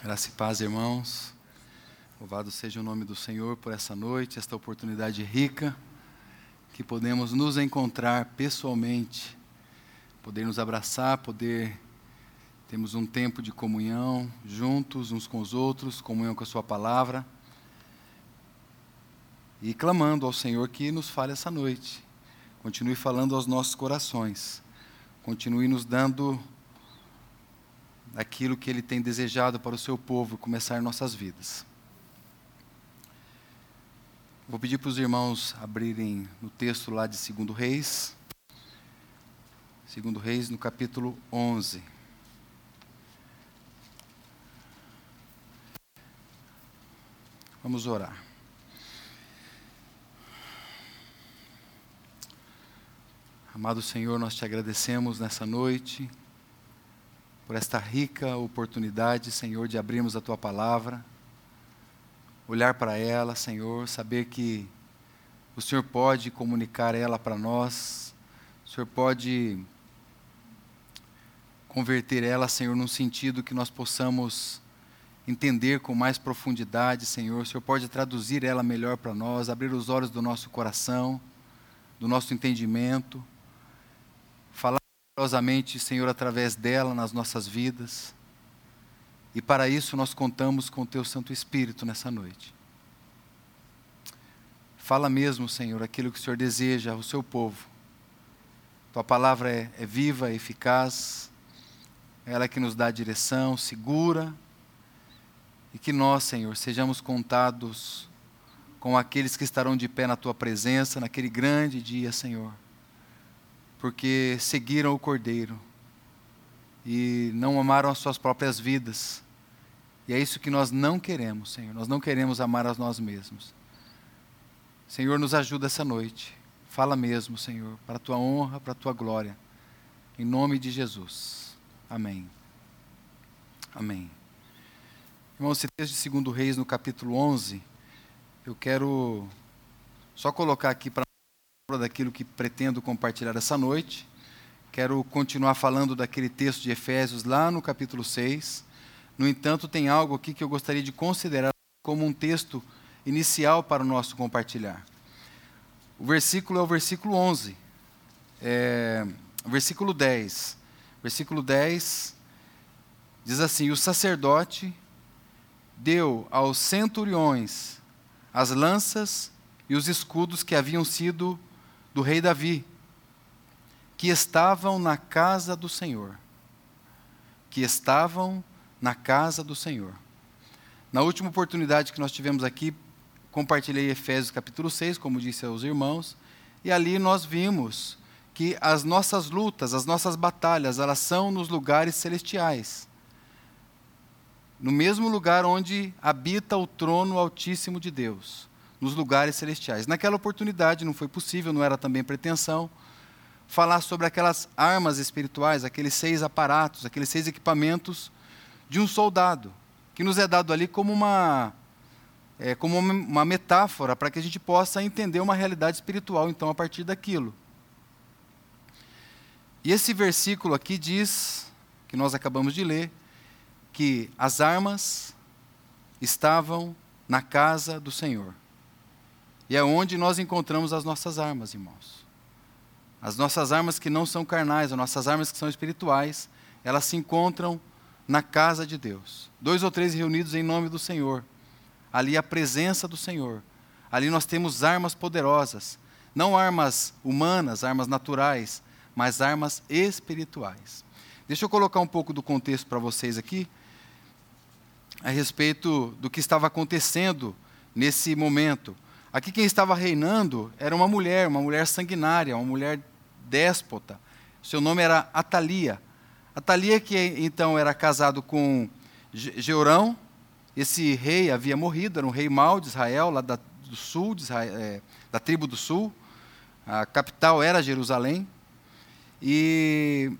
Graça e paz, irmãos. Louvado seja o nome do Senhor por essa noite, esta oportunidade rica, que podemos nos encontrar pessoalmente, poder nos abraçar, poder termos um tempo de comunhão juntos uns com os outros, comunhão com a Sua palavra, e clamando ao Senhor que nos fale essa noite, continue falando aos nossos corações, continue nos dando aquilo que Ele tem desejado para o seu povo começar nossas vidas. Vou pedir para os irmãos abrirem no texto lá de 2 Reis, 2 Reis, no capítulo 11. Vamos orar. Amado Senhor, nós te agradecemos nessa noite por esta rica oportunidade, Senhor, de abrirmos a tua palavra, olhar para ela, Senhor, saber que o Senhor pode comunicar ela para nós, o Senhor pode converter ela, Senhor, num sentido que nós possamos entender com mais profundidade, Senhor. O Senhor pode traduzir ela melhor para nós, abrir os olhos do nosso coração, do nosso entendimento poderosamente, Senhor, através dela nas nossas vidas. E para isso nós contamos com o Teu Santo Espírito nessa noite. Fala mesmo, Senhor, aquilo que o Senhor deseja ao seu povo. Tua palavra é, é viva, é eficaz, ela é que nos dá direção, segura, e que nós, Senhor, sejamos contados com aqueles que estarão de pé na Tua presença naquele grande dia, Senhor porque seguiram o Cordeiro e não amaram as suas próprias vidas. E é isso que nós não queremos, Senhor. Nós não queremos amar a nós mesmos. Senhor, nos ajuda essa noite. Fala mesmo, Senhor, para a tua honra, para a tua glória. Em nome de Jesus. Amém. Amém. Irmãos, esse texto de 2 Reis, no capítulo 11, eu quero só colocar aqui para daquilo que pretendo compartilhar essa noite. Quero continuar falando daquele texto de Efésios lá no capítulo 6. No entanto, tem algo aqui que eu gostaria de considerar como um texto inicial para o nosso compartilhar. O versículo é o versículo 11. É, versículo 10. Versículo 10 diz assim: O sacerdote deu aos centuriões as lanças e os escudos que haviam sido do rei Davi, que estavam na casa do Senhor. Que estavam na casa do Senhor. Na última oportunidade que nós tivemos aqui, compartilhei Efésios capítulo 6, como disse aos irmãos, e ali nós vimos que as nossas lutas, as nossas batalhas, elas são nos lugares celestiais. No mesmo lugar onde habita o trono altíssimo de Deus nos lugares celestiais. Naquela oportunidade não foi possível, não era também pretensão, falar sobre aquelas armas espirituais, aqueles seis aparatos, aqueles seis equipamentos de um soldado, que nos é dado ali como uma, é, como uma metáfora para que a gente possa entender uma realidade espiritual, então, a partir daquilo. E esse versículo aqui diz, que nós acabamos de ler, que as armas estavam na casa do Senhor. E é onde nós encontramos as nossas armas, irmãos. As nossas armas que não são carnais, as nossas armas que são espirituais, elas se encontram na casa de Deus. Dois ou três reunidos em nome do Senhor. Ali a presença do Senhor. Ali nós temos armas poderosas. Não armas humanas, armas naturais, mas armas espirituais. Deixa eu colocar um pouco do contexto para vocês aqui, a respeito do que estava acontecendo nesse momento. Aqui quem estava reinando era uma mulher, uma mulher sanguinária, uma mulher déspota. Seu nome era Atalia. Atalia que então era casado com Georão. Esse rei havia morrido, era um rei mau de Israel, lá da, do sul, Israel, é, da tribo do sul. A capital era Jerusalém. E,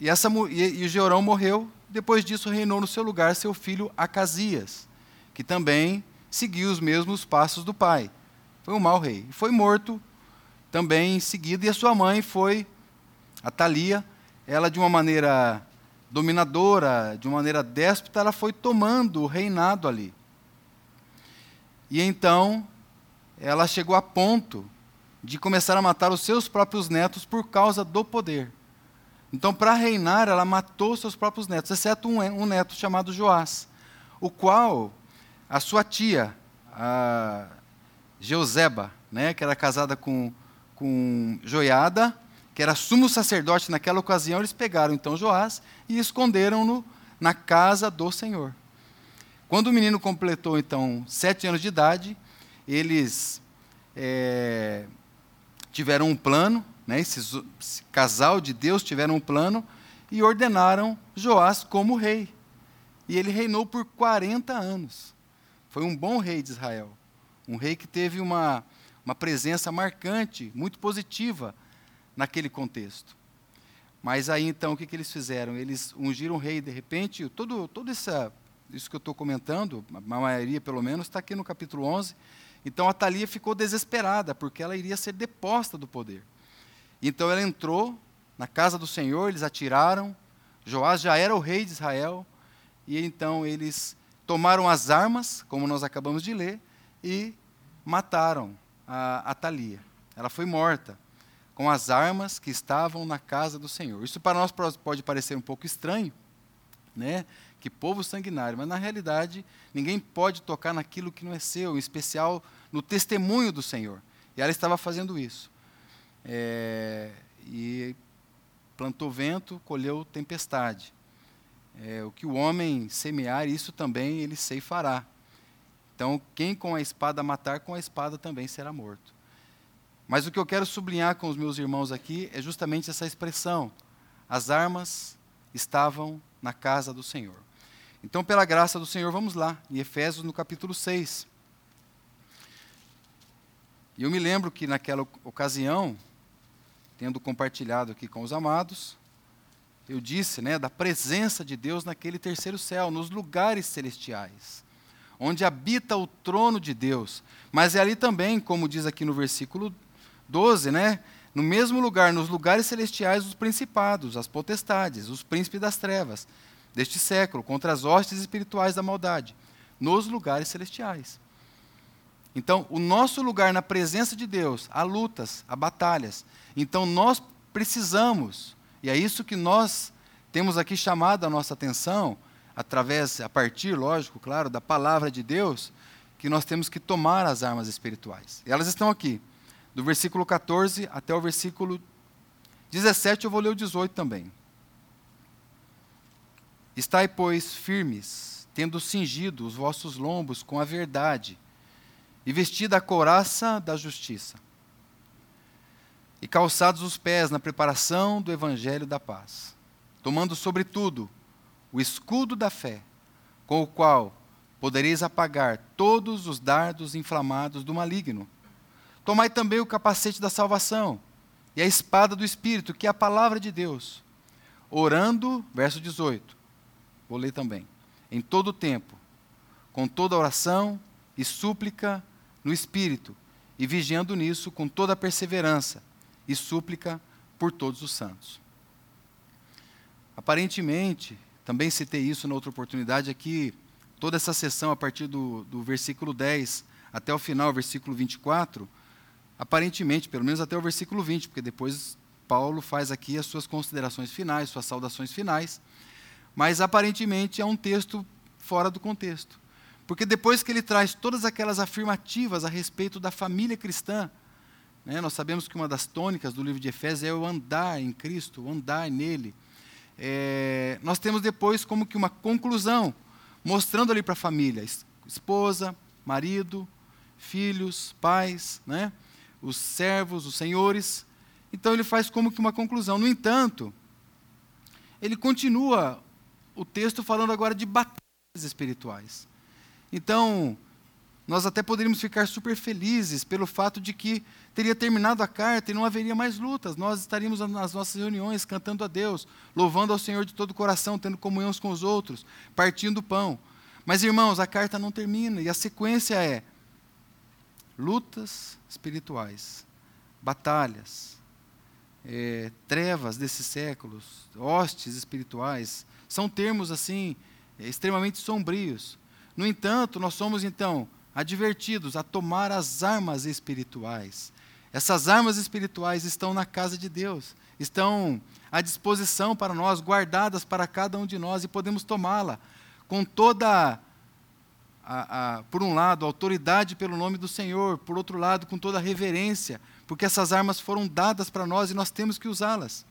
e, essa, e, e Georão morreu. Depois disso reinou no seu lugar seu filho Acasias, que também seguiu os mesmos passos do pai. Foi um mau rei. Foi morto também em seguida, e a sua mãe foi, a Thalia, ela de uma maneira dominadora, de uma maneira déspota, ela foi tomando o reinado ali. E então ela chegou a ponto de começar a matar os seus próprios netos por causa do poder. Então, para reinar, ela matou seus próprios netos, exceto um, um neto chamado Joás, o qual a sua tia, a Jeuseba, né, que era casada com, com Joiada, que era sumo sacerdote naquela ocasião, eles pegaram então Joás e esconderam-no na casa do Senhor. Quando o menino completou então sete anos de idade, eles é, tiveram um plano, né, esse, casal de Deus tiveram um plano e ordenaram Joás como rei. E ele reinou por 40 anos. Foi um bom rei de Israel. Um rei que teve uma, uma presença marcante, muito positiva naquele contexto. Mas aí então o que, que eles fizeram? Eles ungiram o rei de repente, todo, todo essa, isso que eu estou comentando, a maioria pelo menos, está aqui no capítulo 11. Então a Thalia ficou desesperada, porque ela iria ser deposta do poder. Então ela entrou na casa do Senhor, eles atiraram, Joás já era o rei de Israel, e então eles tomaram as armas, como nós acabamos de ler, e mataram a, a Thalia. Ela foi morta com as armas que estavam na casa do Senhor. Isso para nós pode parecer um pouco estranho, né? Que povo sanguinário, mas na realidade ninguém pode tocar naquilo que não é seu, em especial no testemunho do Senhor. E ela estava fazendo isso. É, e plantou vento, colheu tempestade. É, o que o homem semear, isso também ele ceifará. Então, quem com a espada matar, com a espada também será morto. Mas o que eu quero sublinhar com os meus irmãos aqui é justamente essa expressão: as armas estavam na casa do Senhor. Então, pela graça do Senhor, vamos lá, em Efésios, no capítulo 6. E eu me lembro que naquela ocasião, tendo compartilhado aqui com os amados, eu disse, né, da presença de Deus naquele terceiro céu, nos lugares celestiais onde habita o trono de Deus. Mas é ali também, como diz aqui no versículo 12, né? No mesmo lugar, nos lugares celestiais, os principados, as potestades, os príncipes das trevas deste século, contra as hostes espirituais da maldade, nos lugares celestiais. Então, o nosso lugar na presença de Deus, há lutas, há batalhas. Então, nós precisamos, e é isso que nós temos aqui chamado a nossa atenção, através, a partir, lógico, claro, da palavra de Deus, que nós temos que tomar as armas espirituais. E elas estão aqui, do versículo 14 até o versículo 17, eu vou ler o 18 também. Estai, pois, firmes, tendo cingido os vossos lombos com a verdade, e vestida a couraça da justiça, e calçados os pés na preparação do evangelho da paz, tomando sobretudo o escudo da fé, com o qual podereis apagar todos os dardos inflamados do maligno. Tomai também o capacete da salvação e a espada do Espírito, que é a palavra de Deus. Orando, verso 18, vou ler também, em todo o tempo, com toda oração e súplica no Espírito, e vigiando nisso com toda perseverança e súplica por todos os santos. Aparentemente, também citei isso na outra oportunidade aqui, toda essa sessão a partir do, do versículo 10 até o final, versículo 24, aparentemente, pelo menos até o versículo 20, porque depois Paulo faz aqui as suas considerações finais, suas saudações finais, mas aparentemente é um texto fora do contexto. Porque depois que ele traz todas aquelas afirmativas a respeito da família cristã, né, nós sabemos que uma das tônicas do livro de Efésios é o andar em Cristo, o andar nele é, nós temos depois como que uma conclusão, mostrando ali para a família, esposa, marido, filhos, pais, né? os servos, os senhores. Então ele faz como que uma conclusão. No entanto, ele continua o texto falando agora de batalhas espirituais. Então, nós até poderíamos ficar super felizes pelo fato de que teria terminado a carta e não haveria mais lutas. Nós estaríamos nas nossas reuniões cantando a Deus, louvando ao Senhor de todo o coração, tendo comunhão com os outros, partindo o pão. Mas, irmãos, a carta não termina e a sequência é lutas espirituais, batalhas, é, trevas desses séculos, hostes espirituais, São termos assim extremamente sombrios. No entanto, nós somos então advertidos a tomar as armas espirituais. Essas armas espirituais estão na casa de Deus, estão à disposição para nós, guardadas para cada um de nós e podemos tomá-la com toda a, a, por um lado, autoridade pelo nome do Senhor, por outro lado, com toda reverência, porque essas armas foram dadas para nós e nós temos que usá-las.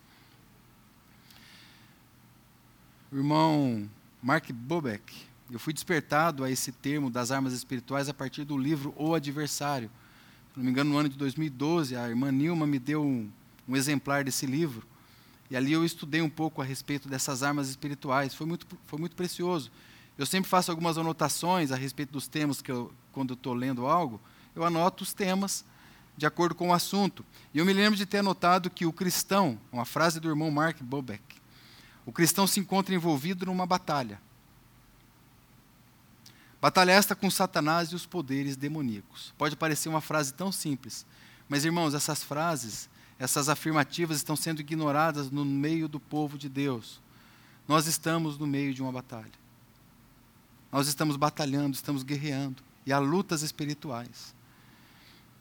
O irmão Mark Bobeck, eu fui despertado a esse termo das armas espirituais a partir do livro O Adversário. Se não me engano, no ano de 2012, a irmã Nilma me deu um, um exemplar desse livro. E ali eu estudei um pouco a respeito dessas armas espirituais. Foi muito, foi muito precioso. Eu sempre faço algumas anotações a respeito dos temas que eu, quando estou lendo algo, eu anoto os temas de acordo com o assunto. E eu me lembro de ter anotado que o cristão, uma frase do irmão Mark Bobeck, o cristão se encontra envolvido numa batalha. Batalha esta com Satanás e os poderes demoníacos. Pode parecer uma frase tão simples, mas irmãos, essas frases, essas afirmativas estão sendo ignoradas no meio do povo de Deus. Nós estamos no meio de uma batalha. Nós estamos batalhando, estamos guerreando. E há lutas espirituais.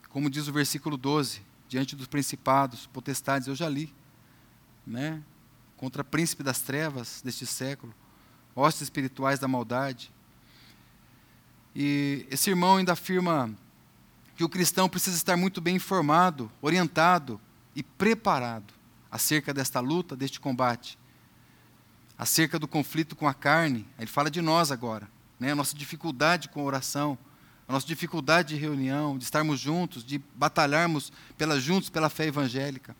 Como diz o versículo 12, diante dos principados, potestades, eu já li, né? Contra príncipe das trevas deste século, hostes espirituais da maldade. E esse irmão ainda afirma que o cristão precisa estar muito bem informado, orientado e preparado acerca desta luta, deste combate, acerca do conflito com a carne. Ele fala de nós agora né, a nossa dificuldade com a oração, a nossa dificuldade de reunião, de estarmos juntos, de batalharmos pela, juntos pela fé evangélica.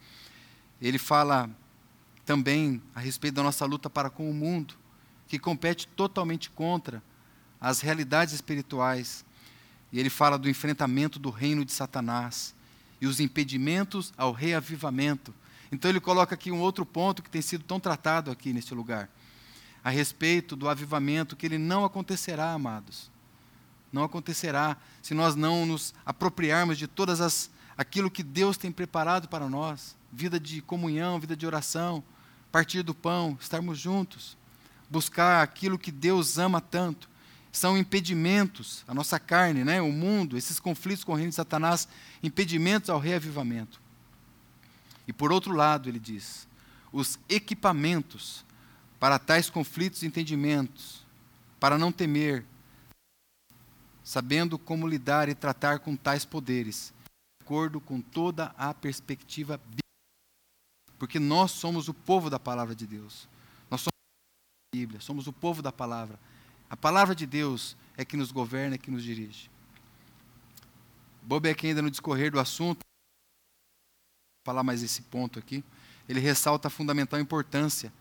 Ele fala também a respeito da nossa luta para com o mundo, que compete totalmente contra as realidades espirituais. E ele fala do enfrentamento do reino de Satanás e os impedimentos ao reavivamento. Então ele coloca aqui um outro ponto que tem sido tão tratado aqui neste lugar a respeito do avivamento, que ele não acontecerá, amados. Não acontecerá se nós não nos apropriarmos de todas as aquilo que Deus tem preparado para nós, vida de comunhão, vida de oração, partir do pão, estarmos juntos, buscar aquilo que Deus ama tanto. São impedimentos, a nossa carne, né, o mundo, esses conflitos com o reino de Satanás, impedimentos ao reavivamento. E por outro lado, ele diz, os equipamentos para tais conflitos e entendimentos, para não temer, sabendo como lidar e tratar com tais poderes, de acordo com toda a perspectiva bíblica. Porque nós somos o povo da palavra de Deus. Nós somos a Bíblia, somos o povo da palavra. A palavra de Deus é que nos governa, é que nos dirige. Bobeck ainda no discorrer do assunto, vou falar mais esse ponto aqui, ele ressalta a fundamental importância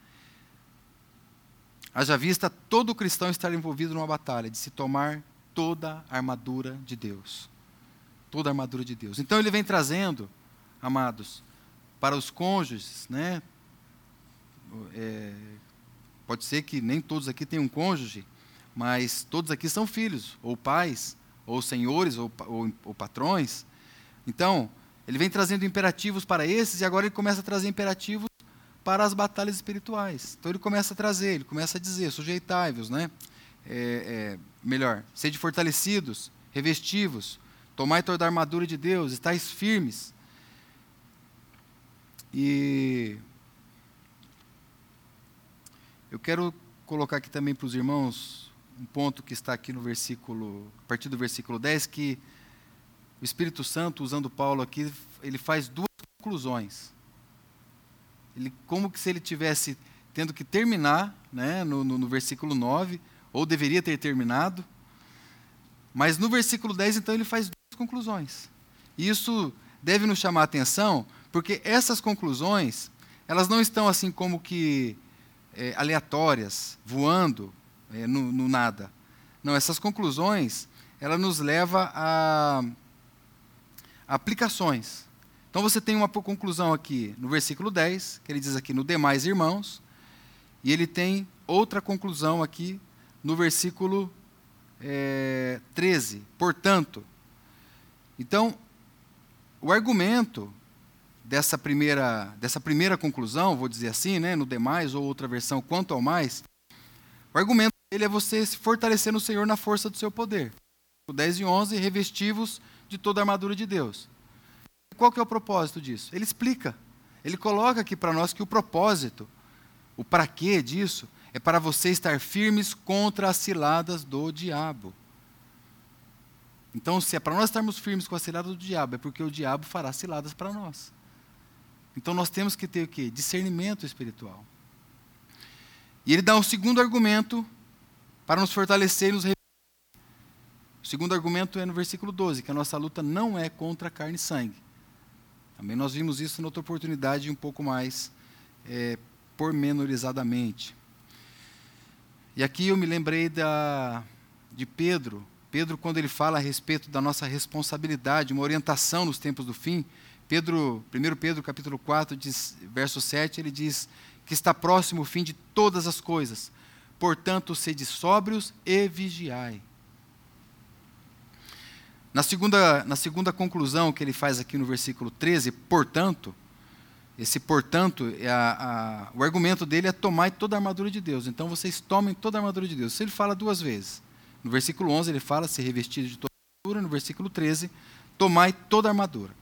Haja vista todo cristão estar envolvido numa batalha, de se tomar toda a armadura de Deus. Toda a armadura de Deus. Então ele vem trazendo, amados, para os cônjuges, né? É, pode ser que nem todos aqui tenham um cônjuge, mas todos aqui são filhos, ou pais, ou senhores, ou, ou, ou patrões. Então, ele vem trazendo imperativos para esses e agora ele começa a trazer imperativos para as batalhas espirituais. Então ele começa a trazer, ele começa a dizer, sujeitai-vos, né? É, é, melhor, sede fortalecidos, revestivos, tomai toda a armadura de Deus, estáis firmes. E eu quero colocar aqui também para os irmãos um ponto que está aqui no versículo, a partir do versículo 10, que o Espírito Santo, usando Paulo aqui, ele faz duas conclusões. Ele, como que se ele tivesse tendo que terminar, né, no, no, no versículo 9, ou deveria ter terminado. Mas no versículo 10, então, ele faz duas conclusões. E isso deve nos chamar a atenção, porque essas conclusões, elas não estão assim como que é, aleatórias, voando no, no, nada. Não, essas conclusões, ela nos leva a, a aplicações. Então você tem uma conclusão aqui no versículo 10, que ele diz aqui no demais irmãos, e ele tem outra conclusão aqui no versículo é, 13. Portanto, então, o argumento dessa primeira, dessa primeira conclusão, vou dizer assim, né, no demais, ou outra versão, quanto ao mais, O argumento dele é você se fortalecer no Senhor na força do seu poder. O 10 e 11, revestivos de toda a armadura de Deus. Qual que é o propósito disso? Ele explica. Ele coloca aqui para nós que o propósito, o para quê disso, é para você estar firmes contra as ciladas do diabo. Então, se é para nós estarmos firmes com a cilada do diabo, é porque o diabo fará ciladas para nós. Então nós temos que ter o quê? Discernimento espiritual. E ele dá um segundo argumento para nos fortalecer e nos O segundo argumento é no versículo 12, que a nossa luta não é contra carne e sangue. Também nós vimos isso na outra oportunidade um pouco mais é, pormenorizadamente. E aqui eu me lembrei da, de Pedro. Pedro, quando ele fala a respeito da nossa responsabilidade, uma orientação nos tempos do fim, Pedro, 1 Pedro capítulo 4, diz, verso 7, ele diz que está próximo o fim de todas as coisas. Portanto, sede sóbrios e vigiai. Na segunda, na segunda conclusão que ele faz aqui no versículo 13, portanto, esse portanto, é a, a, o argumento dele é tomar toda a armadura de Deus. Então vocês tomem toda a armadura de Deus. Isso ele fala duas vezes. No versículo 11 ele fala ser revestido de toda a armadura. No versículo 13, tomai toda a armadura.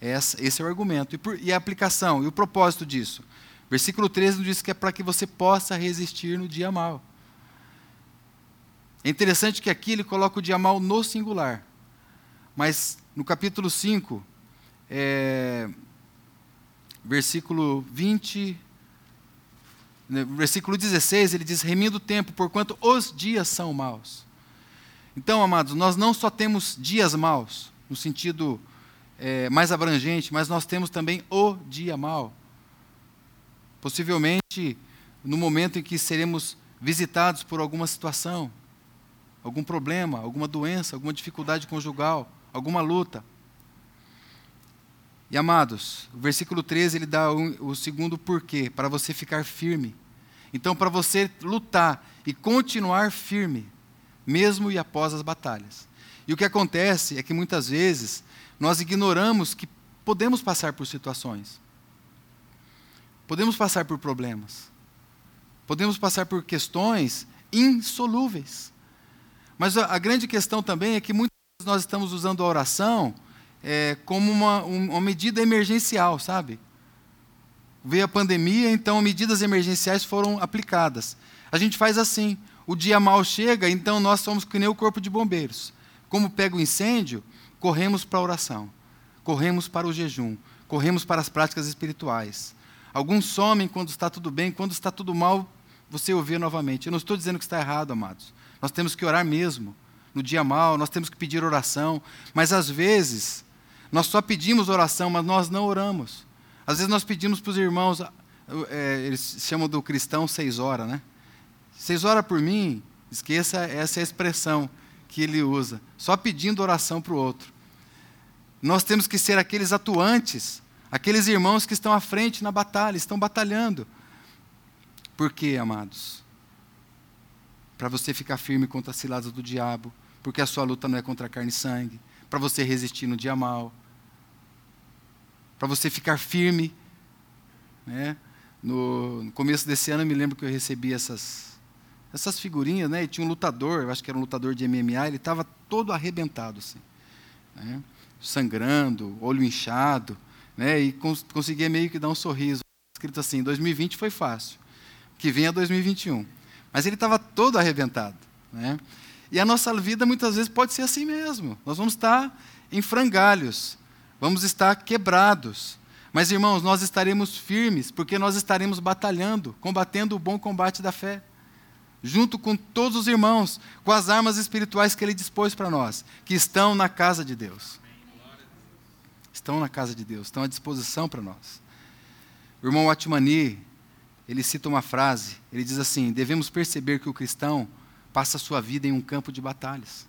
Essa, esse é o argumento. E, por, e, a aplicação, e o propósito disso? Versículo 13 diz que é para que você possa resistir no dia mal. É interessante que aqui ele coloca o dia mal no singular. Mas no capítulo 5, é, versículo 20, né, versículo 16, ele diz: remindo o tempo, porquanto os dias são maus. Então, amados, nós não só temos dias maus, no sentido é, mais abrangente, mas nós temos também o dia mal. Possivelmente no momento em que seremos visitados por alguma situação, algum problema, alguma doença, alguma dificuldade conjugal, alguma luta. E amados, o versículo 13 ele dá o, segundo porquê, para você ficar firme. Então, para você lutar e continuar firme, mesmo e após as batalhas. E o que acontece é que muitas vezes nós ignoramos que podemos passar por situações, podemos passar por problemas, podemos passar por questões insolúveis. Mas a, a grande questão também é que muitas vezes nós estamos usando a oração é, como uma, uma medida emergencial, sabe? Veio a pandemia, então medidas emergenciais foram aplicadas. A gente faz assim: o dia mal chega, então nós somos que nem o corpo de bombeiros. Como pega o incêndio, corremos para a oração, corremos para o jejum, corremos para as práticas espirituais. Alguns somem quando está tudo bem, quando está tudo mal, você o vê novamente. Eu não estou dizendo que está errado, amados. Nós temos que orar mesmo. No dia mal, nós temos que pedir oração. Mas às vezes, nós só pedimos oração, mas nós não oramos. Às vezes nós pedimos para os irmãos, é, eles chamam do cristão seis horas, né? Seis horas por mim, esqueça essa expressão que ele usa. Só pedindo oração para o outro. Nós temos que ser aqueles atuantes, aqueles irmãos que estão à frente na batalha, estão batalhando. Por quê, amados? Para você ficar firme contra as ciladas do diabo, porque a sua luta não é contra carne e sangue, para você resistir no dia mal, para você ficar firme. Né? No, no, começo desse ano, eu me lembro que eu recebi essas, essas figurinhas, né? e tinha um lutador, eu acho que era um lutador de MMA, ele estava todo arrebentado. Assim, né? sangrando, olho inchado, né? E cons conseguia meio que dar um sorriso. Escrito assim: 2020 foi fácil, que venha 2021. Mas ele estava todo arrebentado, né? E a nossa vida muitas vezes pode ser assim mesmo. Nós vamos estar em frangalhos, vamos estar quebrados. Mas, irmãos, nós estaremos firmes, porque nós estaremos batalhando, combatendo o bom combate da fé junto com todos os irmãos, com as armas espirituais que Ele dispôs para nós, que estão na casa de Deus estão na casa de Deus, estão à disposição para nós. O irmão Atmani, ele cita uma frase, ele diz assim: devemos perceber que o cristão passa a sua vida em um campo de batalhas.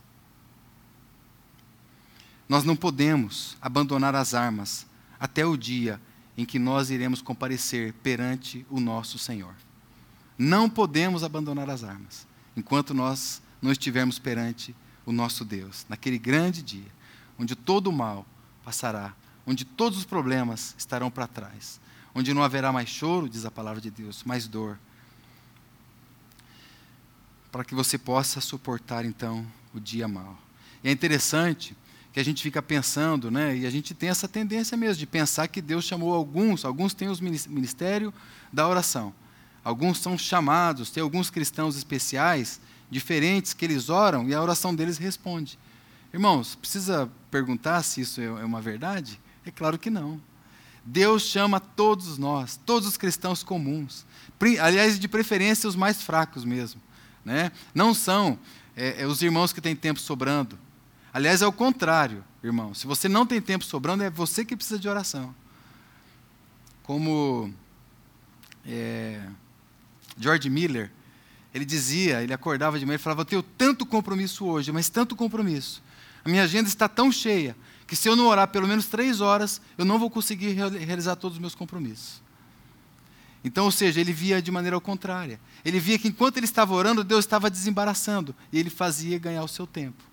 Nós não podemos abandonar as armas até o dia em que nós iremos comparecer perante o nosso Senhor. Não podemos abandonar as armas enquanto nós não estivermos perante o nosso Deus, naquele grande dia, onde todo o mal passará onde todos os problemas estarão para trás, onde não haverá mais choro, diz a palavra de Deus, mais dor. para que você possa suportar então o dia mal. E é interessante que a gente fica pensando, né? E a gente tem essa tendência mesmo de pensar que Deus chamou alguns, alguns têm o ministério da oração. Alguns são chamados, tem alguns cristãos especiais, diferentes, que eles oram e a oração deles responde. Irmãos, precisa perguntar se isso é, é uma verdade? É claro que não. Deus chama todos nós, todos os cristãos comuns, aliás, de preferência os mais fracos mesmo. Né? Não são é, é, os irmãos que têm tempo sobrando, Aliás, é o contrário, irmão. Se você não tem tempo sobrando, é você que precisa de oração. Como é, George Miller, ele dizia, ele acordava de manhã e falava: Eu tenho tanto compromisso hoje, mas tanto compromisso. A minha agenda está tão cheia que se eu não orar pelo menos três horas, eu não vou conseguir realizar todos os meus compromissos. Então, ou seja, ele via de maneira contrária. Ele via que enquanto ele estava orando, Deus estava desembaraçando e ele fazia ganhar o seu tempo.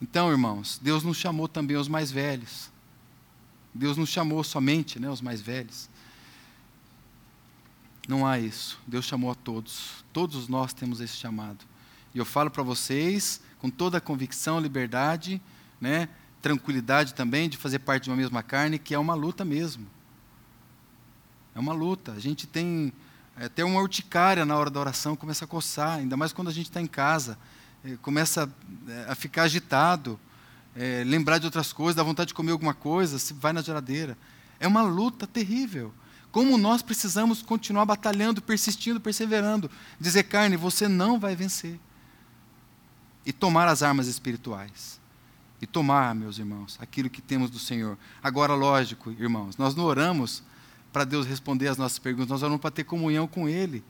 Então, irmãos, Deus nos chamou também os mais velhos. Deus nos chamou somente né, os mais velhos. Não há isso. Deus chamou a todos. Todos nós temos esse chamado. E eu falo para vocês com toda a convicção, liberdade, né, tranquilidade também de fazer parte de uma mesma carne, que é uma luta mesmo. É uma luta. A gente tem até uma urticária na hora da oração, começa a coçar, ainda mais quando a gente está em casa. É, começa é, a ficar agitado, é, lembrar de outras coisas, dá vontade de comer alguma coisa, se vai na geladeira. É uma luta terrível. Como nós precisamos continuar batalhando, persistindo, perseverando. Dizer, carne, você não vai vencer. E tomar as armas espirituais. E tomar, meus irmãos, aquilo que temos do Senhor. Agora, lógico, irmãos, nós não oramos para Deus responder as nossas perguntas, nós oramos para ter comunhão com Ele.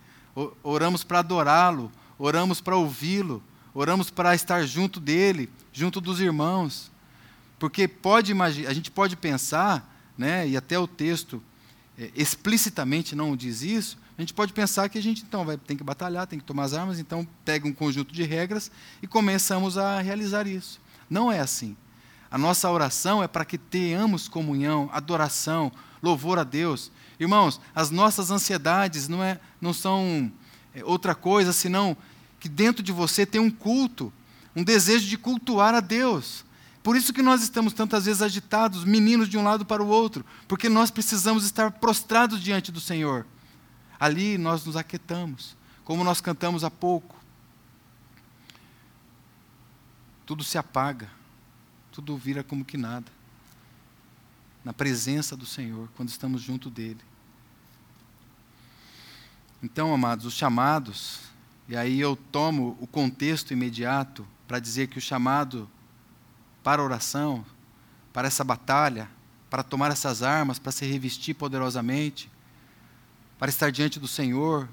Oramos para adorá-lo, oramos para ouvi-lo, oramos para estar junto dele, junto dos irmãos. Porque pode a gente pode pensar, né, e até o texto é, explicitamente não diz isso, a gente pode pensar que a gente então vai tem que batalhar, tem que tomar as armas, então pega um conjunto de regras e começamos a realizar isso. Não é assim. A nossa oração é para que tenhamos comunhão, adoração, louvor a Deus. Irmãos, as nossas ansiedades não, é, não são é, outra coisa senão que dentro de você tem um culto, um desejo de cultuar a Deus. Por isso que nós estamos tantas vezes agitados, meninos de um lado para o outro, porque nós precisamos estar prostrados diante do Senhor. Ali nós nos aquietamos, como nós cantamos há pouco. Tudo se apaga, tudo vira como que nada. Na presença do Senhor, quando estamos junto dele. Então, amados, os chamados e aí eu tomo o contexto imediato para dizer que o chamado para oração, para essa batalha, para tomar essas armas, para se revestir poderosamente, para estar diante do Senhor,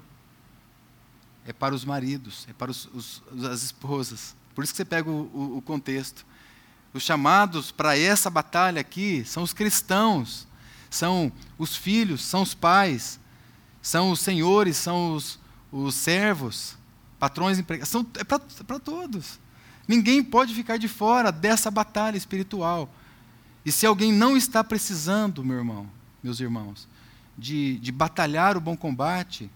é para os maridos, é para os, os, as esposas. Por isso que você pega o, o, o contexto. Os chamados para essa batalha aqui são os cristãos, são os filhos, são os pais, são os senhores, são os, os servos patrões empregados, são, é para todos. Ninguém pode ficar de fora dessa batalha espiritual. E se alguém não está precisando, meu irmão, meus irmãos, de, de batalhar o bom combate,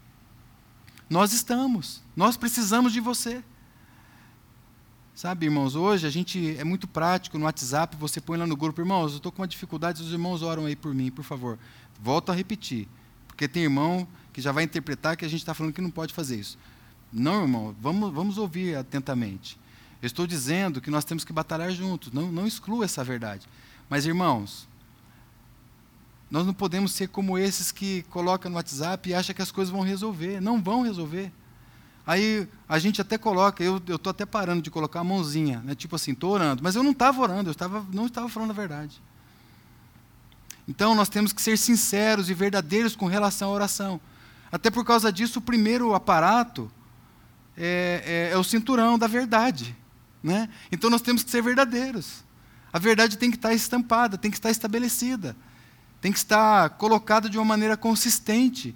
nós estamos. Nós precisamos de você. Sabe, irmãos, hoje a gente é muito prático no WhatsApp, você põe lá no grupo, irmãos, eu estou com uma dificuldade, os irmãos oram aí por mim, por favor. Volto a repetir, porque tem irmão que já vai interpretar que a gente está falando que não pode fazer isso. Não, irmão, vamos, vamos ouvir atentamente. Eu estou dizendo que nós temos que batalhar juntos, não, não exclua essa verdade. Mas, irmãos, nós não podemos ser como esses que colocam no WhatsApp e acham que as coisas vão resolver. Não vão resolver. Aí a gente até coloca, eu estou até parando de colocar a mãozinha, né? tipo assim, estou orando, mas eu não estava orando, eu estava, não estava falando a verdade. Então nós temos que ser sinceros e verdadeiros com relação à oração. Até por causa disso, o primeiro aparato é, é, é o cinturão da verdade. Né? Então nós temos que ser verdadeiros. A verdade tem que estar estampada, tem que estar estabelecida, tem que estar colocada de uma maneira consistente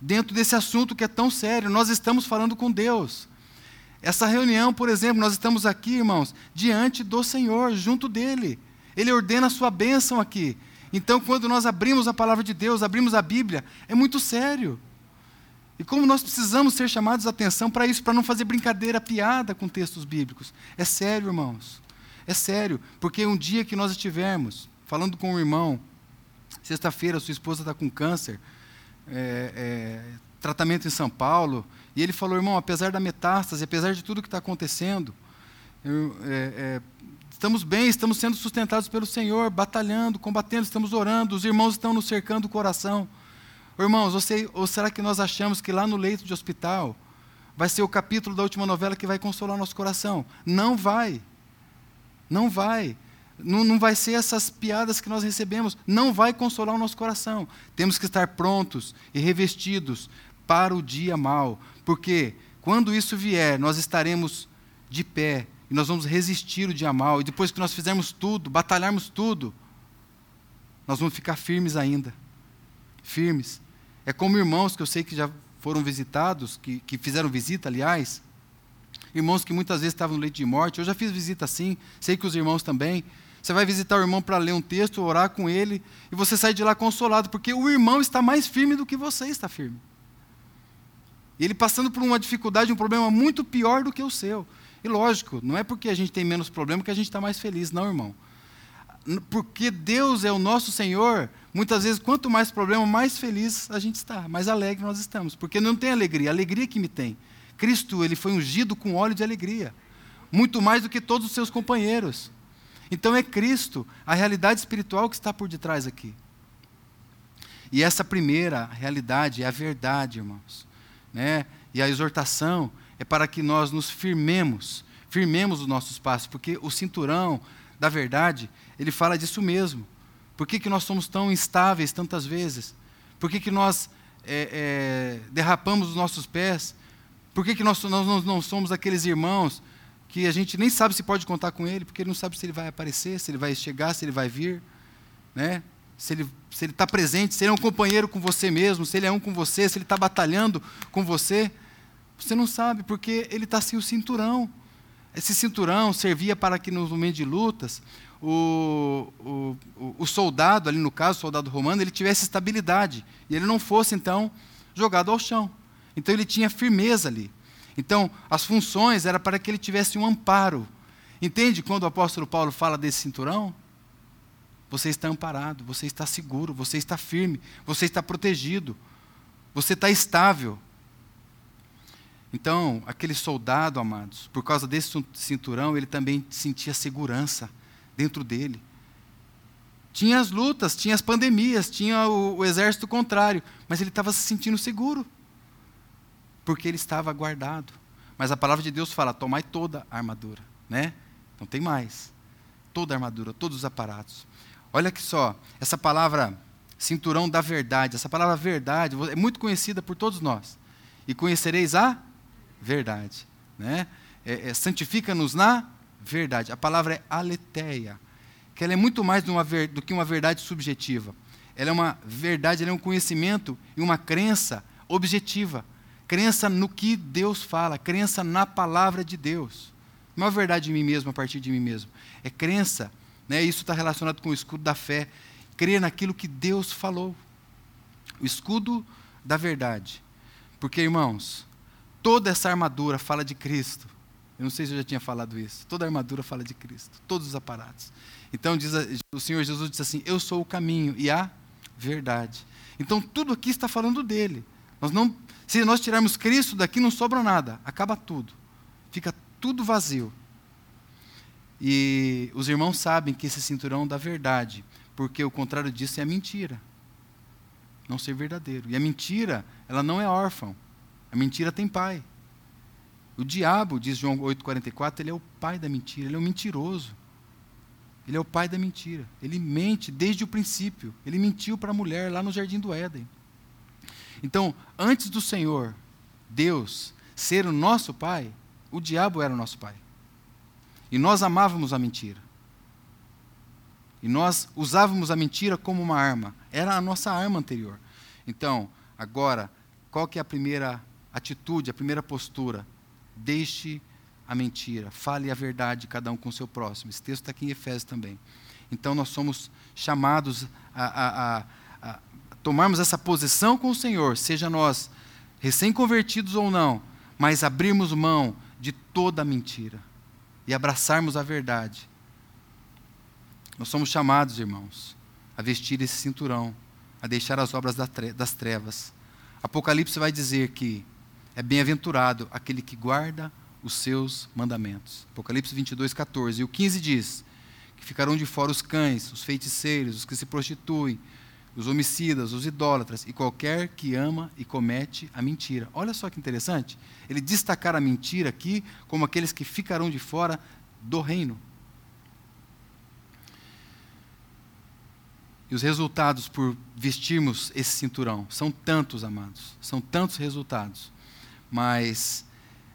dentro desse assunto que é tão sério. Nós estamos falando com Deus. Essa reunião, por exemplo, nós estamos aqui, irmãos, diante do Senhor, junto dele. Ele ordena a sua bênção aqui. Então, quando nós abrimos a palavra de Deus, abrimos a Bíblia, é muito sério. E como nós precisamos ser chamados a atenção para isso, para não fazer brincadeira, piada com textos bíblicos. É sério, irmãos. É sério. Porque um dia que nós estivermos falando com um irmão, sexta-feira sua esposa está com câncer, é, é, tratamento em São Paulo, e ele falou, irmão, apesar da metástase, apesar de tudo que está acontecendo, eu, é, é, estamos bem, estamos sendo sustentados pelo Senhor, batalhando, combatendo, estamos orando, os irmãos estão nos cercando o coração. Irmãos, você, ou será que nós achamos que lá no leito de hospital vai ser o capítulo da última novela que vai consolar nosso coração? Não vai. Não vai. Não, não vai ser essas piadas que nós recebemos. Não vai consolar o nosso coração. Temos que estar prontos e revestidos para o dia mau. Porque quando isso vier, nós estaremos de pé e nós vamos resistir o dia mau. E depois que nós fizermos tudo, batalharmos tudo, nós vamos ficar firmes ainda. Firmes. É como irmãos que eu sei que já foram visitados, que, que fizeram visita, aliás. Irmãos que muitas vezes estavam no leito de morte. Eu já fiz visita assim, sei que os irmãos também. Você vai visitar o irmão para ler um texto, orar com ele, e você sai de lá consolado, porque o irmão está mais firme do que você está firme. E ele passando por uma dificuldade, um problema muito pior do que o seu. E lógico, não é porque a gente tem menos problema que a gente está mais feliz, não, irmão. Porque Deus é o nosso Senhor, muitas vezes, quanto mais problema, mais feliz a gente está, mais alegre nós estamos. Porque não tem alegria, a alegria que me tem. Cristo, ele foi ungido com óleo de alegria, muito mais do que todos os seus companheiros. Então é Cristo, a realidade espiritual que está por detrás aqui. E essa primeira realidade é a verdade, irmãos. Né? E a exortação é para que nós nos firmemos, firmemos os nossos passos, porque o cinturão da verdade, ele fala disso mesmo. Por que, que nós somos tão instáveis tantas vezes? Por que, que nós é, é, derrapamos os nossos pés? Por que, que nós, nós não somos aqueles irmãos que a gente nem sabe se pode contar com ele, porque ele não sabe se ele vai aparecer, se ele vai chegar, se ele vai vir, né? se ele se está presente, se ele é um companheiro com você mesmo, se ele é um com você, se ele está batalhando com você. Você não sabe, porque ele está sem o cinturão. Esse cinturão servia para que, no momento de lutas, o, o, o soldado, ali no caso, o soldado romano, ele tivesse estabilidade. E ele não fosse, então, jogado ao chão. Então ele tinha firmeza ali. Então, as funções era para que ele tivesse um amparo. Entende quando o apóstolo Paulo fala desse cinturão? Você está amparado, você está seguro, você está firme, você está protegido, você está estável. Então, aquele soldado, amados, por causa desse cinturão, ele também sentia segurança dentro dele. Tinha as lutas, tinha as pandemias, tinha o, o exército contrário, mas ele estava se sentindo seguro, porque ele estava guardado. Mas a palavra de Deus fala: tomai toda a armadura, né? Não tem mais. Toda a armadura, todos os aparatos. Olha aqui só, essa palavra cinturão da verdade, essa palavra verdade é muito conhecida por todos nós. E conhecereis a verdade. Né? É, é, Santifica-nos na verdade. A palavra é aletheia, que ela é muito mais ver, do que uma verdade subjetiva. Ela é uma verdade, ela é um conhecimento e uma crença objetiva. Crença no que Deus fala, crença na palavra de Deus. Não é verdade de mim mesmo, a partir de mim mesmo. É crença, né? isso está relacionado com o escudo da fé. Crer naquilo que Deus falou. O escudo da verdade. Porque, irmãos, Toda essa armadura fala de Cristo. Eu não sei se eu já tinha falado isso. Toda a armadura fala de Cristo, todos os aparatos. Então diz, o Senhor Jesus diz assim: Eu sou o caminho e a verdade. Então tudo aqui está falando dele. Nós não, se nós tirarmos Cristo daqui, não sobra nada, acaba tudo. Fica tudo vazio. E os irmãos sabem que esse cinturão da verdade, porque o contrário disso é a mentira. Não ser verdadeiro. E a mentira, ela não é órfã. A mentira tem pai. O diabo, diz João 8,44, ele é o pai da mentira, ele é um mentiroso. Ele é o pai da mentira. Ele mente desde o princípio. Ele mentiu para a mulher lá no jardim do Éden. Então, antes do Senhor, Deus, ser o nosso pai, o diabo era o nosso pai. E nós amávamos a mentira. E nós usávamos a mentira como uma arma. Era a nossa arma anterior. Então, agora, qual que é a primeira atitude, a primeira postura. Deixe a mentira, fale a verdade, cada um com o seu próximo. Esse texto está aqui em Efésios também. Então nós somos chamados a, a, a, a tomarmos essa posição com o Senhor, seja nós recém-convertidos ou não, mas abrirmos mão de toda a mentira e abraçarmos a verdade. Nós somos chamados, irmãos, a vestir esse cinturão, a deixar as obras das trevas. Apocalipse vai dizer que é bem-aventurado aquele que guarda os seus mandamentos. Apocalipse 22, 14. E o 15 diz que ficarão de fora os cães, os feiticeiros, os que se prostituem, os homicidas, os idólatras e qualquer que ama e comete a mentira. Olha só que interessante. Ele destacar a mentira aqui como aqueles que ficarão de fora do reino. E os resultados por vestirmos esse cinturão são tantos, amados, são tantos resultados. Mas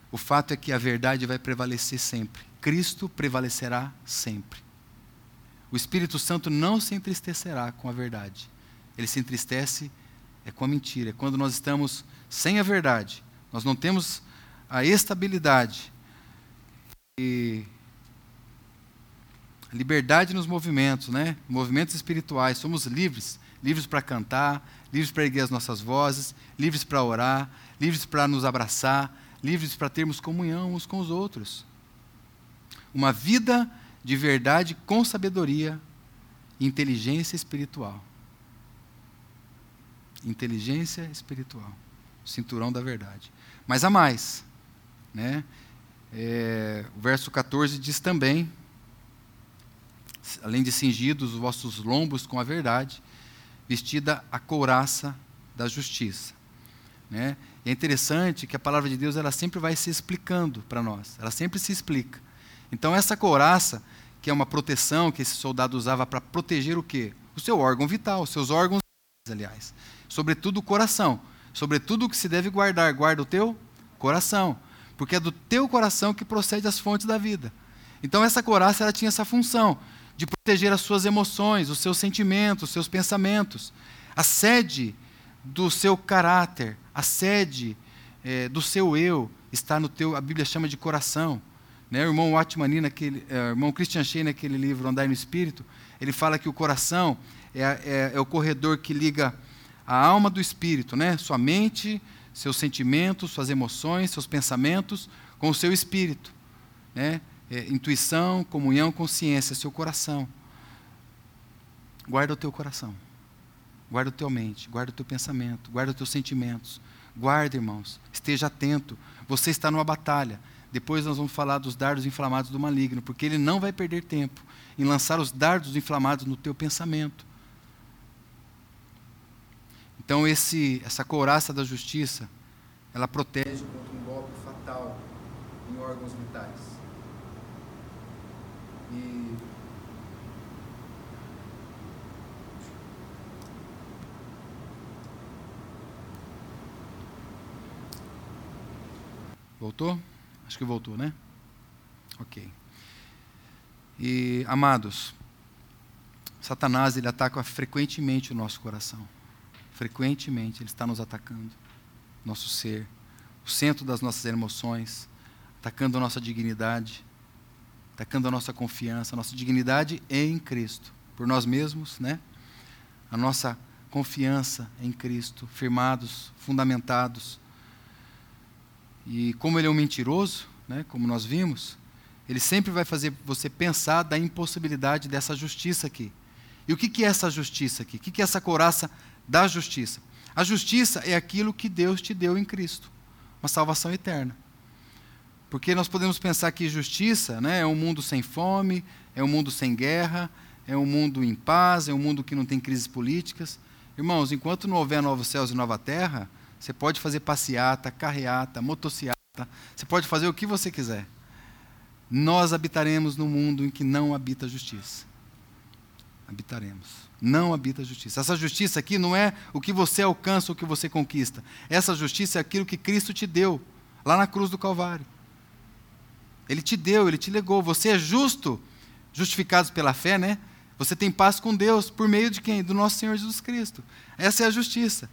o fato é que a verdade vai prevalecer sempre. Cristo prevalecerá sempre. O Espírito Santo não se entristecerá com a verdade ele se entristece é com a mentira. É quando nós estamos sem a verdade, nós não temos a estabilidade e liberdade nos movimentos, né? Movimentos espirituais, somos livres, livres para cantar, livres para erguer as nossas vozes, livres para orar, livres para nos abraçar, livres para termos comunhão uns com os outros. Uma vida de verdade com sabedoria e inteligência espiritual inteligência espiritual, cinturão da verdade. Mas há mais. Né? É, o verso 14 diz também: além de cingidos os vossos lombos com a verdade, vestida a couraça da justiça. Né? É interessante que a palavra de Deus ela sempre vai se explicando para nós, ela sempre se explica. Então, essa couraça, que é uma proteção que esse soldado usava para proteger o quê? O seu órgão vital, os seus órgãos, aliás sobretudo o coração. Sobretudo o que se deve guardar, guarda o teu coração. Porque é do teu coração que procede as fontes da vida. Então essa coraça ela tinha essa função de proteger as suas emoções, os seus sentimentos, os seus pensamentos. A sede do seu caráter, a sede é, do seu eu está no teu, a Bíblia chama de coração. Né? O irmão Watmani, naquele, é, irmão Christian Shea, naquele livro Andar no Espírito, ele fala que o coração é, é, é o corredor que liga a alma do espírito, né? Sua mente, seus sentimentos, suas emoções, seus pensamentos com o seu espírito, né? É, intuição, comunhão, consciência, seu coração. Guarda o teu coração. Guarda a tua mente, guarda o teu pensamento, guarda os teus sentimentos. Guarda, irmãos. Esteja atento. Você está numa batalha. Depois nós vamos falar dos dardos inflamados do maligno, porque ele não vai perder tempo em lançar os dardos inflamados no teu pensamento. Então esse, essa couraça da justiça, ela protege contra um golpe fatal em órgãos vitais. E Voltou? Acho que voltou, né? Ok. E, amados, Satanás ele ataca frequentemente o nosso coração. Frequentemente Ele está nos atacando, nosso ser, o centro das nossas emoções, atacando a nossa dignidade, atacando a nossa confiança, a nossa dignidade em Cristo, por nós mesmos, né? A nossa confiança em Cristo, firmados, fundamentados. E como ele é um mentiroso, né, como nós vimos, ele sempre vai fazer você pensar da impossibilidade dessa justiça aqui. E o que, que é essa justiça aqui? O que, que é essa couraça da justiça. A justiça é aquilo que Deus te deu em Cristo, uma salvação eterna. Porque nós podemos pensar que justiça né, é um mundo sem fome, é um mundo sem guerra, é um mundo em paz, é um mundo que não tem crises políticas. Irmãos, enquanto não houver novos céus e nova terra, você pode fazer passeata, carreata, motociata, você pode fazer o que você quiser. Nós habitaremos num mundo em que não habita justiça. Habitaremos não habita a justiça. Essa justiça aqui não é o que você alcança o que você conquista. Essa justiça é aquilo que Cristo te deu, lá na cruz do Calvário. Ele te deu, ele te legou. Você é justo, justificados pela fé, né? Você tem paz com Deus por meio de quem? Do nosso Senhor Jesus Cristo. Essa é a justiça.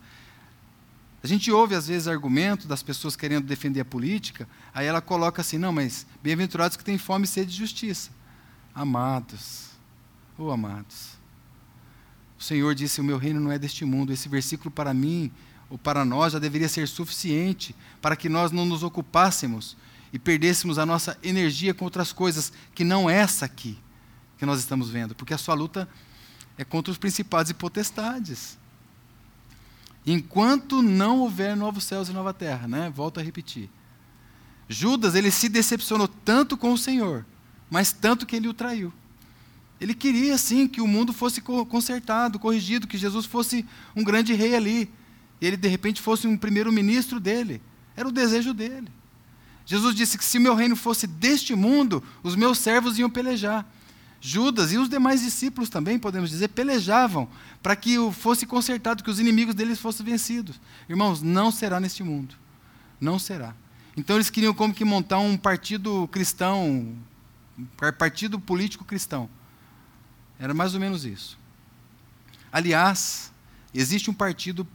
A gente ouve às vezes argumentos das pessoas querendo defender a política, aí ela coloca assim: não, mas bem-aventurados que têm fome e sede de justiça. Amados, oh, amados, o Senhor disse: O meu reino não é deste mundo. Esse versículo, para mim, ou para nós já deveria ser suficiente para que nós não nos ocupássemos e perdêssemos a nossa energia com outras coisas que não essa aqui que nós estamos vendo, porque a sua luta é contra os principados e potestades. Enquanto não houver novos céus e nova terra, né? Volto a repetir. Judas, ele se decepcionou tanto com o Senhor, mas tanto que ele o traiu. Ele queria sim que o mundo fosse consertado, corrigido, que Jesus fosse um grande rei ali. E ele de repente fosse um primeiro-ministro dele. Era o desejo dele. Jesus disse que se meu reino fosse deste mundo, os meus servos iam pelejar. Judas e os demais discípulos também, podemos dizer, pelejavam para que fosse consertado, que os inimigos deles fossem vencidos. Irmãos, não será neste mundo. Não será. Então eles queriam como que montar um partido cristão, um partido político cristão. Era mais ou menos isso. Aliás, existe um partido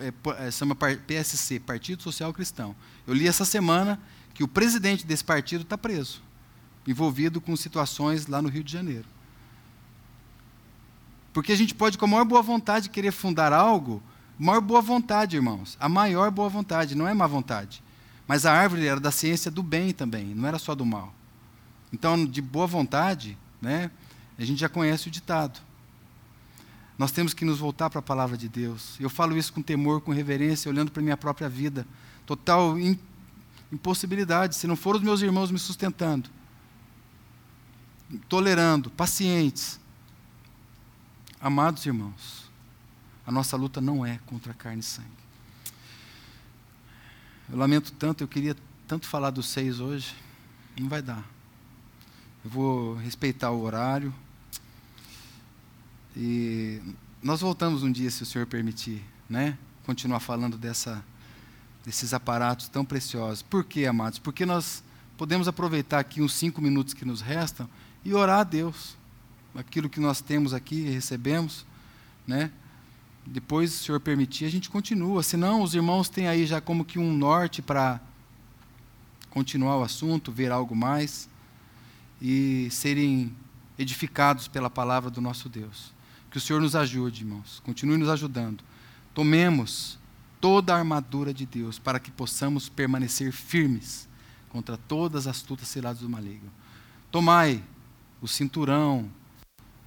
é, é, chama PSC, Partido Social Cristão. Eu li essa semana que o presidente desse partido está preso, envolvido com situações lá no Rio de Janeiro. Porque a gente pode, com a maior boa vontade, querer fundar algo, maior boa vontade, irmãos. A maior boa vontade, não é má vontade. Mas a árvore era da ciência do bem também, não era só do mal. Então, de boa vontade, né, a gente já conhece o ditado. Nós temos que nos voltar para a palavra de Deus. Eu falo isso com temor, com reverência, olhando para a minha própria vida. Total impossibilidade, se não for os meus irmãos me sustentando, tolerando, pacientes. Amados irmãos, a nossa luta não é contra carne e sangue. Eu lamento tanto, eu queria tanto falar dos seis hoje, não vai dar. Eu vou respeitar o horário. E nós voltamos um dia, se o Senhor permitir, né? Continuar falando dessa, desses aparatos tão preciosos. Por quê, amados? Porque nós podemos aproveitar aqui uns cinco minutos que nos restam e orar a Deus. Aquilo que nós temos aqui, recebemos, né? Depois, se o Senhor permitir, a gente continua. Senão, os irmãos têm aí já como que um norte para continuar o assunto, ver algo mais e serem edificados pela palavra do nosso Deus. Que o Senhor nos ajude, irmãos. Continue nos ajudando. Tomemos toda a armadura de Deus para que possamos permanecer firmes contra todas as astutas ciladas do maligno. Tomai o cinturão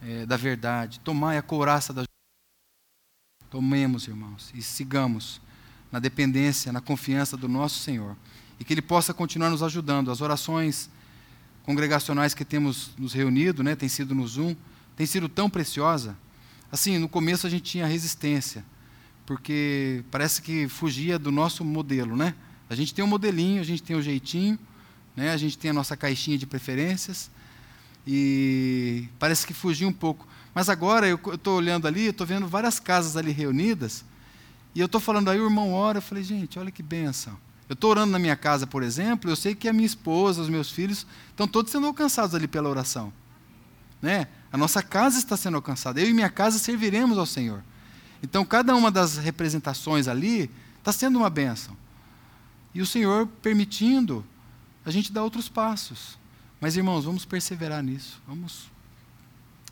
é, da verdade. Tomai a couraça da Tomemos, irmãos, e sigamos na dependência, na confiança do nosso Senhor. E que Ele possa continuar nos ajudando. As orações congregacionais que temos nos reunido, né, tem sido no Zoom, tem sido tão preciosa. Assim, no começo a gente tinha resistência, porque parece que fugia do nosso modelo, né? A gente tem um modelinho, a gente tem um jeitinho, né? A gente tem a nossa caixinha de preferências e parece que fugia um pouco. Mas agora eu estou olhando ali, estou vendo várias casas ali reunidas e eu estou falando aí o irmão ora, eu falei gente, olha que benção. Eu estou orando na minha casa, por exemplo, eu sei que a minha esposa, os meus filhos estão todos sendo alcançados ali pela oração, né? A nossa casa está sendo alcançada. Eu e minha casa serviremos ao Senhor. Então, cada uma das representações ali está sendo uma bênção. E o Senhor permitindo, a gente dá outros passos. Mas, irmãos, vamos perseverar nisso. Vamos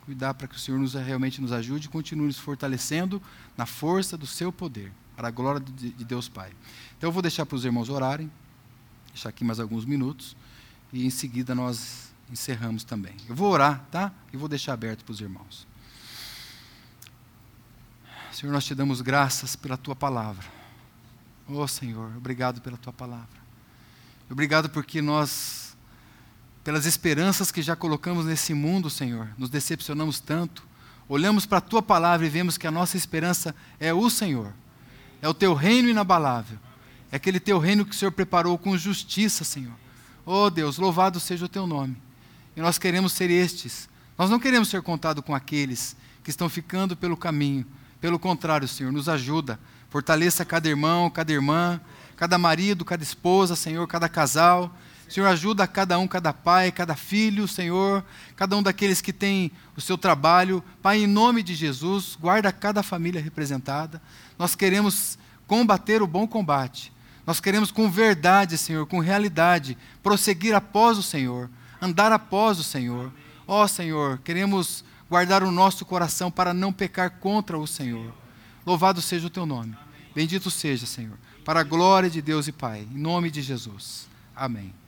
cuidar para que o Senhor nos, realmente nos ajude e continue nos fortalecendo na força do seu poder, para a glória de, de Deus Pai. Então, eu vou deixar para os irmãos orarem, deixar aqui mais alguns minutos, e em seguida nós encerramos também. Eu vou orar, tá? E vou deixar aberto para os irmãos. Senhor, nós te damos graças pela tua palavra. Oh, Senhor, obrigado pela tua palavra. Obrigado porque nós, pelas esperanças que já colocamos nesse mundo, Senhor, nos decepcionamos tanto. Olhamos para a tua palavra e vemos que a nossa esperança é o Senhor. É o teu reino inabalável. É aquele teu reino que o Senhor preparou com justiça, Senhor. Oh Deus, louvado seja o teu nome. E nós queremos ser estes. Nós não queremos ser contados com aqueles que estão ficando pelo caminho. Pelo contrário, Senhor, nos ajuda. Fortaleça cada irmão, cada irmã, cada marido, cada esposa, Senhor, cada casal. Senhor, ajuda cada um, cada pai, cada filho, Senhor, cada um daqueles que tem o seu trabalho. Pai, em nome de Jesus, guarda cada família representada. Nós queremos combater o bom combate. Nós queremos com verdade, Senhor, com realidade, prosseguir após o Senhor andar após o Senhor. Ó oh, Senhor, queremos guardar o nosso coração para não pecar contra o Senhor. Louvado seja o teu nome. Bendito seja, Senhor, para a glória de Deus e Pai, em nome de Jesus. Amém.